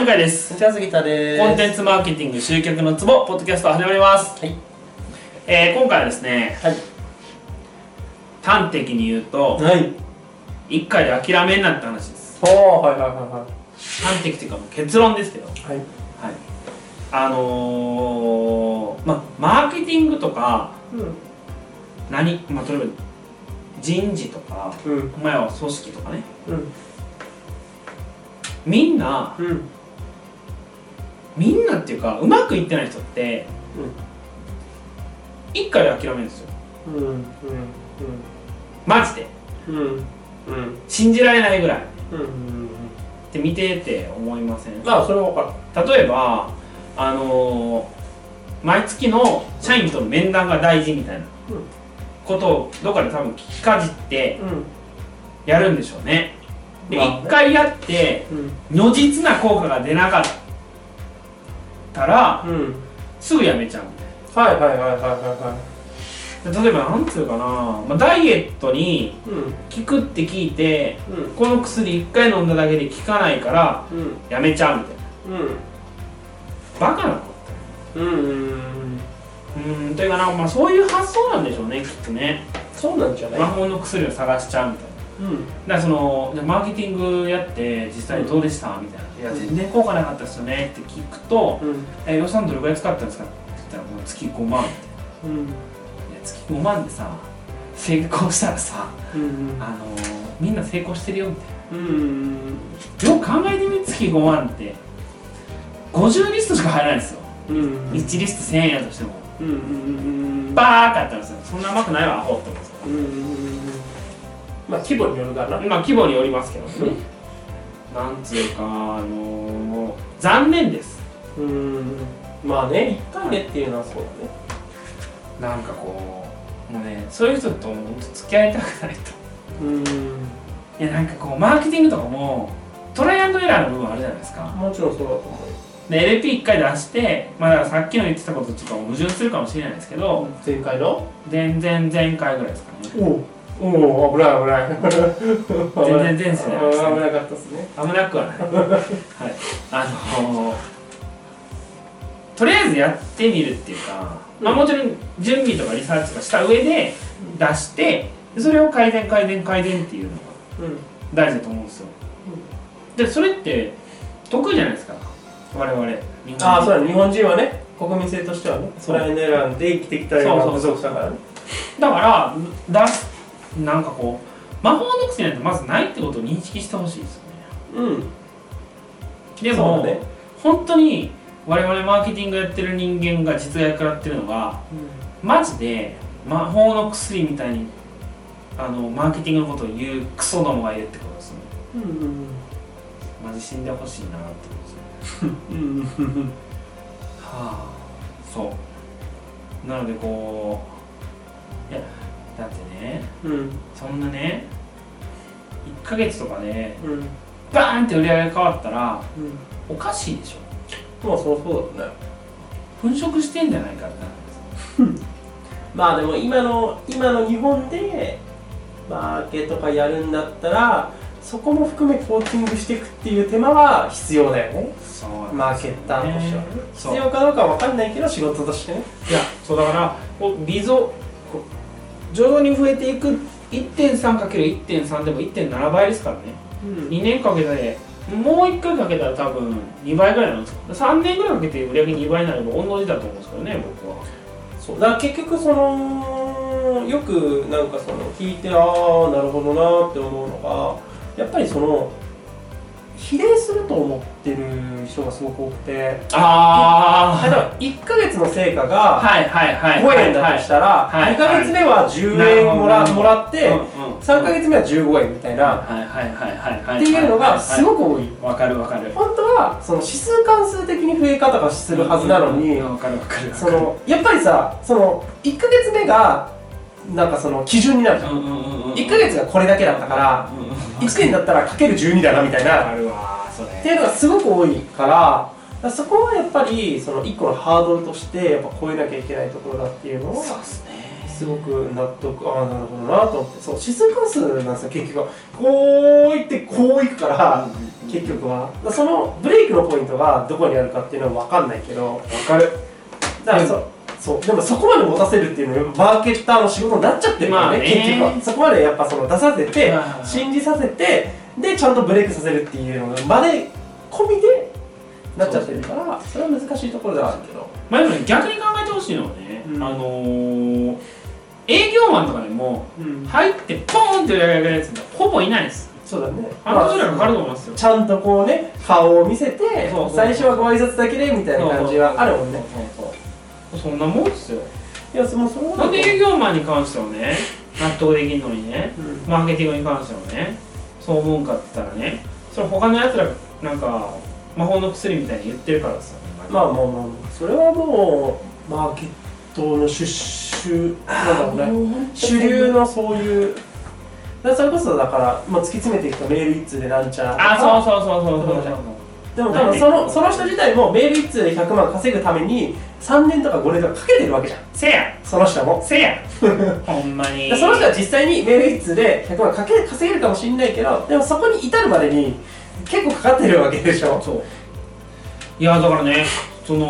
向井です。こんにちは杉田です。コンテンツマーケティング集客のツボポッドキャスト始まります、はい。えー今回はですねはい。端的に言うとはい。一回で諦めんなって話です。おおはいはいは端的というかもう結論ですけど。いはいはい。はい。あのー、まあマーケティングとかうん。何、まあ、例えば人事とかうん。お前は組織とかね。うん。みんなうんみんなっていうかうまくいってない人って一回で諦めるんですよ。うんうんマジで。うんうんうん信じられないぐらい。っうんうんて見てて思いません？あそれは分か例えばあのー毎月の社員との面談が大事みたいなうんことをどっかで多分聞きかじってるうん。やるんでしょうね。でまあね。一回やってうん。如実な効果が出なかったらうんすぐやめちゃうみたいはいはいはいはいはいはなで例えばなんつうかな、まあ、ダイエットに効くって聞いてうん。この薬1回飲んだだけで効かないからうん。やめちゃうみたいな。うん。バカなこうんうんとうーんというかな、まあ、そういう発想なんでしょうねきっとね。そうなんじゃない？魔法の薬を探しちゃうみたいな。うんだからそのマーケティングやって実際どうでしたみたいな「いや全然。効果なかったですよね」って聞くとうん「え予算どれぐらい使ったんですか?」って言ったらもう月5万。ってうん。いや月5万でさ成功したらさうんあのみんな成功してるよみたいうんなよく考えてみ月5万って。50リストしか入らないんですよ。うん1リスト1000円やとしても。うんうんうんバーカやったんですよ。そんな甘くないわアホって思うんですようんうんうんまあ規模によるかな。まあ規模によりますけどね。なんつうかあの残念です。うん。まあね1回目っていうのはそうだね。なんかこうもうねそういう人と付き合いたくないと。うん。いやなんかこうマーケティングとかもトライアンドエラーの部分あるじゃないですか。もちろんそうだと思で LP1 回出してまあだからさっきの言ってたこととちょっと矛盾するかもしれないですけうど前回の？前々前回ぐらいですかね。おおお危ない危ない。全然前世じゃないですね。危なかったですね。危なくはない。はい。あのとりあえずやってみるっていうか、まあ、もちろん準備とかリサーチとかした上で出してでそれを改善改善改善っていうのがうん。大事だと思うんですよ。でそれって得意じゃないですか。我々日本人。ああそうだ日本人はね国民性としてはねそうトライアンドエラーで生きてきたような部族だからね。だから出すなんかこう魔法の薬なんてまずないってことを認識してほしいですよね。うん。でも、ね。本当に我々マーケティングやってる人間が実役やってるのがマジで魔法の薬みたいにあのマーケティングのことを言うクソどもがいるってことですね。うんうんマジ死んでほしいなってことですね。うんうん。はあ。そう。なのでこういやだってねうん。そんなね1ヶ月とかでうん。バーンって売り上げが変わったらうん。おかしいでしょ。まあそうそうだね。粉飾してんじゃないかってなるんです。よ まあでも今の今の日本でマーケとかやるんだったらそこも含めコーチングしていくっていう手間は必要だよね。そうマーケッターとしては。必要かどうかは分かんないけど仕事としてね。いやそうだから徐々に増えていく。1.3×1.3 でも1.7倍ですからね。うん。2年かけてもう1回かけたら多分2倍ぐらいなんですよ3年ぐらいかけて売り上げ2倍になれば同じだと思うんですけどね僕は。そう。だから結局そのよくなんかその聞いてああなるほどなって思うのがやっぱりその比例すると思ってる人がすごく多くて。あ例えば1ヶ月の成果あがはいはいはい。5円だとしたらはい2ヶ月目は10円もらもらって3ヶ月目は15円みたいな。っていうのがすくごく多い。わかるわかる。本当はその指数関数的に増え方がするはずなのにわかるわかるわかそるのやっぱりさその1ヶ月目がなんかその基準になるじゃん。うんうんうんうん。1ヶ月がこれだけだったからうんうん1円だったらかける12だなみたいな。あるわそれ。っていうのがすごく多いからそこはやっぱりその1個のハードルとしてやっぱ超えなきゃいけないところだっていうのはそうですね。すごく納得ああなるほどなと思って。そう指数関数なんですよ結局は。こういってこういくから結局は。そのブレイクのポイントがどこにあるかっていうのは分かんないけど。わかる。だからそそう。でもそこまで持たせるっていうのはマーケッターの仕事になっちゃってるからね,、まあね。結局は。そこまでやっぱその出させて信じさせてでちゃんとブレイクさせるっていうのがまで込みでなっちゃってるからそれは難しいところではあるけど。まあでもね逆に考えてほしいのはね、うん。あのー、営業マンとかでもうん。入ってポーンって売り上げるやつほぼいないです。そうだね。あの人らがかかると思いますよ。ちゃんとこうね顔を見せてそうそう最初はご挨拶だけでみたいな感じはあるもんねそんなもんですよ。いやそのそれはなんで営業マンに関してはね納得できるのにねうん。マーケティングに関してはねそう思うんかって言ったらねそれ他のやつらがなんか魔法の薬みたいに言ってるからですよねまあまあまあまあそれはもうマーケットの出主なんだろうね。主流のそういうだからそれこそだから、まあ、突き詰めていくとメール一通でなんちゃらとかあそうそうそうそうそうそう。でも多分そのその人自体もメール一通で100万稼ぐために3年とか5年とかかけてるわけじゃん。せやその人も。せや ほんまに。でその人は実際にメール一通で100万かけ稼げるかもしれないけどでもそこに至るまでに結構かかってるわけでしょ。そう。いやだからねその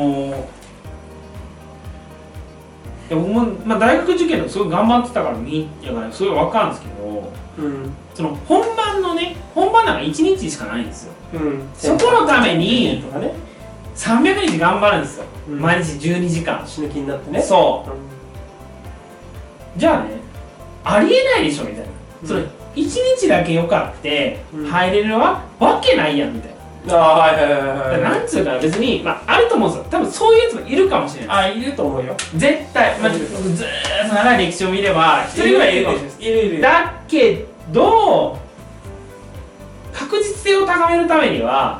いや僕も、まあ、大学受験ですごい頑張ってたからみやからすごい分かるんですけどうん。その本番のね本番なんか1日しかないんですよ。うん。そこのためにとかね、300日頑張るんですよ、うん。毎日12時間死ぬ気になってね。そう。うんじゃあねありえないでしょみたいな、うん。それ1日だけよかってうん。入れるわわけないやんみたいな、ああはいはいはいはいなんつうか別に、まあ、あると思うんですよ。多分そういうやつもいるかもしれないあいると思うよ。絶対、まあ、ずーっと長い歴史を見れば一人ぐらいいるかもしれないいるいるいる。だけど確実性を高めるためにはうん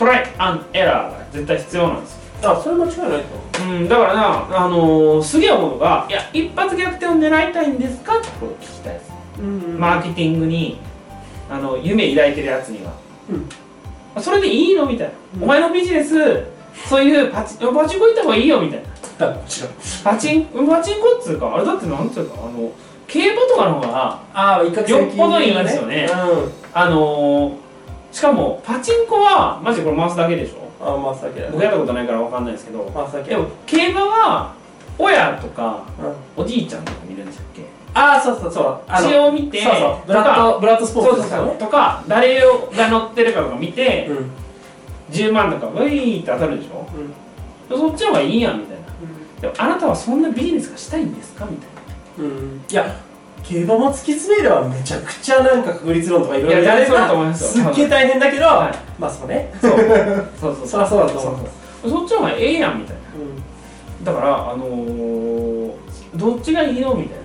トライアンエラーが絶対必要なんです。よあそれ間違いないと思う。ん、だからな、あのー、すげえ思うのが、いや、一発逆転を狙いたいんですか？ってことを聞きたいです。ううん。マーケティングに、あの、夢抱いてるやつには。うん。それでいいの？みたいな。うん。お前のビジネス、そういうパチパチンコ行った方がいいよ？みたいな。パチン、パチンコっつうか、あれだってなんつうか、あの、競馬とかの方が、ああ一攫よっぽどいいんですよね。うん。あのー、しかも、パチンコは、マジでこれ回すだけでしょ？あまあ先だ僕やったことないからわかんないですけど、まあ先でも、競馬は、親とか、うん。おじいちゃんとか見るんでしたっけ？ああそうそうそう。あの血を見てそうそう。ブラッドブラッドスポそうそうそう。ーツですからね。とか誰が乗ってるかとか見てうん。うん10万とかウェイって当たるでしょ？そっちの方がいいやんみたいな。でもあなたはそんなビジネスがしたいんですか？みたいな。うん。いや競馬も突き詰めればめちゃくちゃなんか確率論とかいろいろいややれそうだと思いばます。っげえ大変だけどはい。まあそうね。そうそうそう。そりゃそうそうそっちの方がええやんみたいな。だからあのー、どっちがいいのみたいな。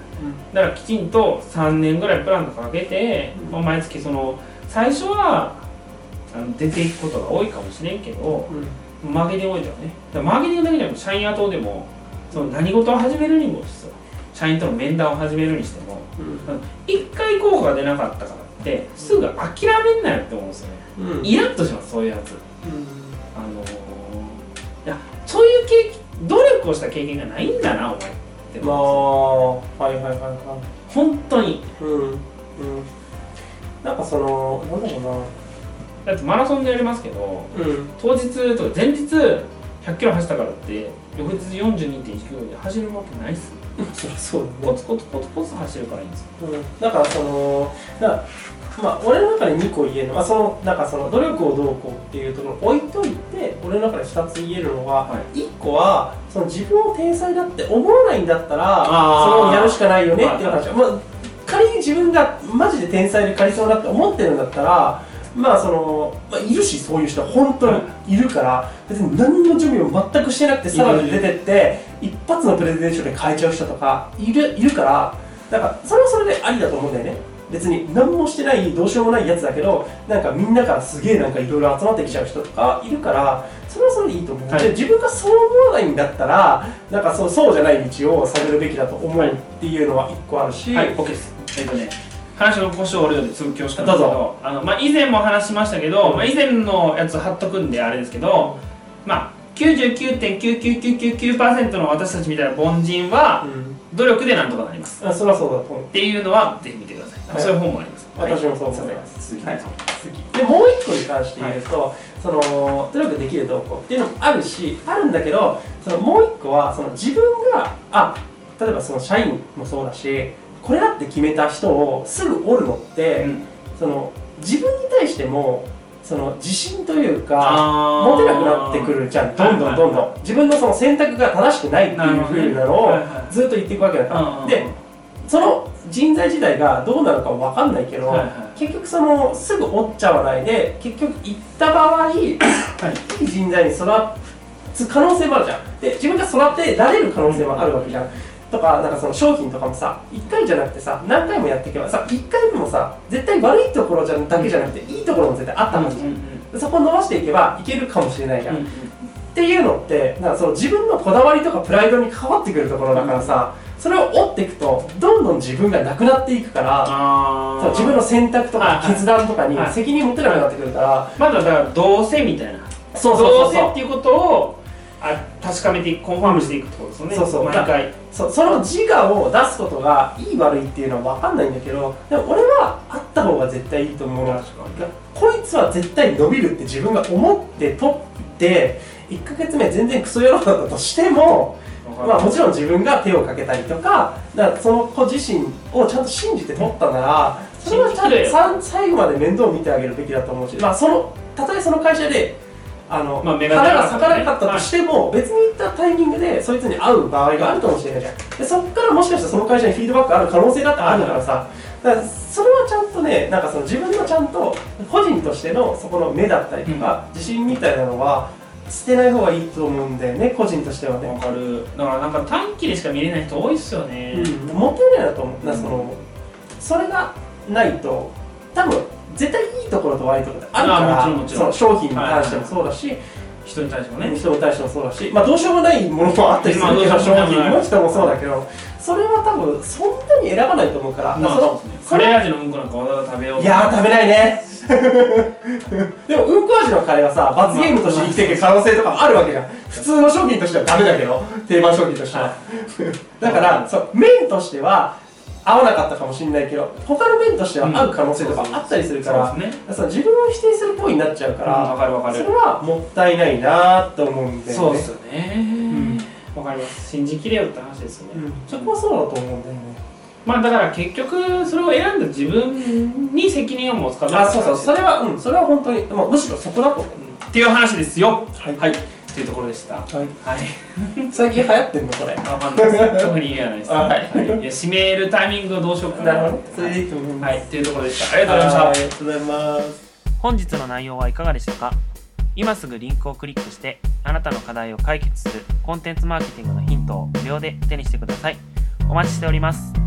だからきちんと3年ぐらいプランとかかけて、うん。まあ、毎月その最初はあの出ていくことが多いかもしれんけどうん。マーケティングにおいてはね。だからマーケティングだけじゃなくて社員雇うでもその何事を始めるにもですよ社員との面談を始めるにしてもうん。一回効果が出なかったからってすぐ諦めんなよって思うんですよね。うん。イラッとしますそういうやつ。うん。あのー、いやそういう経験努力をした経験がないんだなお前ってまあ思うんはいはいはいはですよ本当に。いうん。うん。なんかそのなんだろだってマラソンでやりますけど当日とか前日100キロ走ったからって翌日42.1キロで走るわけないっすよ。そりゃそうだね。コツコツコツコツ走るからいいんですよ。うん。だからそのだからまあ俺の中で2個言えるのはそのなんかその努力をどうこうっていうところを置いといて俺の中で2つ言えるのは、は1個はその自分を天才だって思わないんだったらあー。それをやるしかないよねっていう話、まあ、仮に自分がマジで天才でカリスマだって思ってるんだったらまあその、まあ、いるしそういう人は本当にいるから、別に何の準備も全くしてなくてさらに出てって一発のプレゼンションで変えちゃう人とかいるいるからだからそれはそれでありだと思うんだよね。別に何もしてないどうしようもないやつだけどなんかみんなからすげえなんかいろいろ集まってきちゃう人とかいるからそれはそれでいいと思う、はい。で自分がそう思わないんだったらなんかそうそうじゃない道を探るべきだと思うっていうのは一個あるし、はい OK です。えっとね話の腰を折るようで続きをしかないんですけどあの、まあ、以前も話しましたけど、まあ、以前のやつ貼っとくんであれですけどまあ99.99999%の私たちみたいな凡人はうん。努力でなんとかなります。あそれはそうだと思う。っていうのはぜひ見てください、はい。そういう本もあります。私もそう思います、はい。でもう一個に関して言うと、その努力できる動向っていうのもあるしあるんだけどそのもう一個はその自分があ例えばその社員もそうだしこれだって決めた人をすぐ折るのって、うん。その自分に対してもその自信というか持てなくなってくるじゃん。どんどんどんどん。自分のその選択が正しくないっていうふうなのをはいはいずっと言っていくわけだから。でその人材自体がどうなるかわかんないけど、はいはい。結局そのすぐ折っちゃわないで結局行った場合、い、い人材に育つ可能性もあるじゃん。で自分が育てられる可能性もあるわけじゃんとかなんかその商品とかもさ1回じゃなくてさ何回もやっていけばさ1回目もさ絶対悪いところじゃだけじゃなくていいところも絶対あったはずじゃん、でそこを伸ばしていけばいけるかもしれないじゃん、っていうのってなんかその自分のこだわりとかプライドに関わってくるところだからさ、それを追っていくとどんどん自分がなくなっていくからあそう自分の選択とか決断とかにはい。責任持てなくなってくるから、まだだからどうせみたいな。そうそうそうそう。どうせっていうことをあ確かめていくコンファームしていくってことですよね、そうそう。毎回。そその自我を出すことがいい悪いっていうのは分かんないんだけどでも俺はあった方が絶対いいと思う。こいつは絶対伸びるって自分が思って取って1ヶ月目全然クソ野郎だったとしてもまあ、もちろん自分が手をかけたりとかだからその子自身をちゃんと信じて取ったならそれはちゃんとさ最後まで面倒を見てあげるべきだと思うし、まあ、そのたとえその会社であの、まあ目花が出なかったらね。が咲かなかったとしても、別に行ったタイミングでそいつに会う場合があるかもしれないじゃんでそこからもしかしたらその会社にフィードバックある可能性だってあるからさ。だからそれはちゃんとねなんかその自分のちゃんと個人としてのそこの目だったりとか、自信みたいなのは捨てない方がいいと思うんだよね個人としてはね。わかる。だからなんか短期でしか見れない人多いっすよね、うん、モテないだと思う。なそのそれがないと多分絶対いいところと悪いところってあるかあら商品に関してもそうだし、人に対してもね、人に対してもそうだし、まあ、どうしようもないものもあったりするけど、商品も人もそうだけどそれは多分そんなに選ばないと思うから、まあそうですね。カレー味のうんこなんかわざわざ食べよう。いやー食べないね。でもうんこ味のカレーはさ罰ゲームとして生きていく可能性とかもあるわけじゃん。普通の商品としてはダメだけど定番商品としては。だからそう麺としては合わなかったかもしれないけど他の麺としては合う可能性とかあったりするから、そうですね。そう自分を否定する行為になっちゃうかうん。かるわかる。それはもったいないなと思うんだよね。そうっすよね。ん。わ、かります。信じきれよって話ですよね、うん。そこはそうだと思うんだよね。まあだから結局それを選んだ自分に責任を持つかどうかあそうそう。それはうん。それは本当に、まあ、むしろそこだと。思う、っていう話ですよ。はい。はいっていうところでした。はい。はい、最近流行ってんのこれ。わかんないです特に言えないですあはい。い。や締めるタイミングをどうしようかな。なるほど。それでい。いと思いますはい。っていうところでした。ありがとうございました。ありがとうございます。本日の内容はいかがでしたか？今すぐリンクをクリックしてあなたの課題を解決するコンテンツマーケティングのヒントを無料で手にしてください。お待ちしております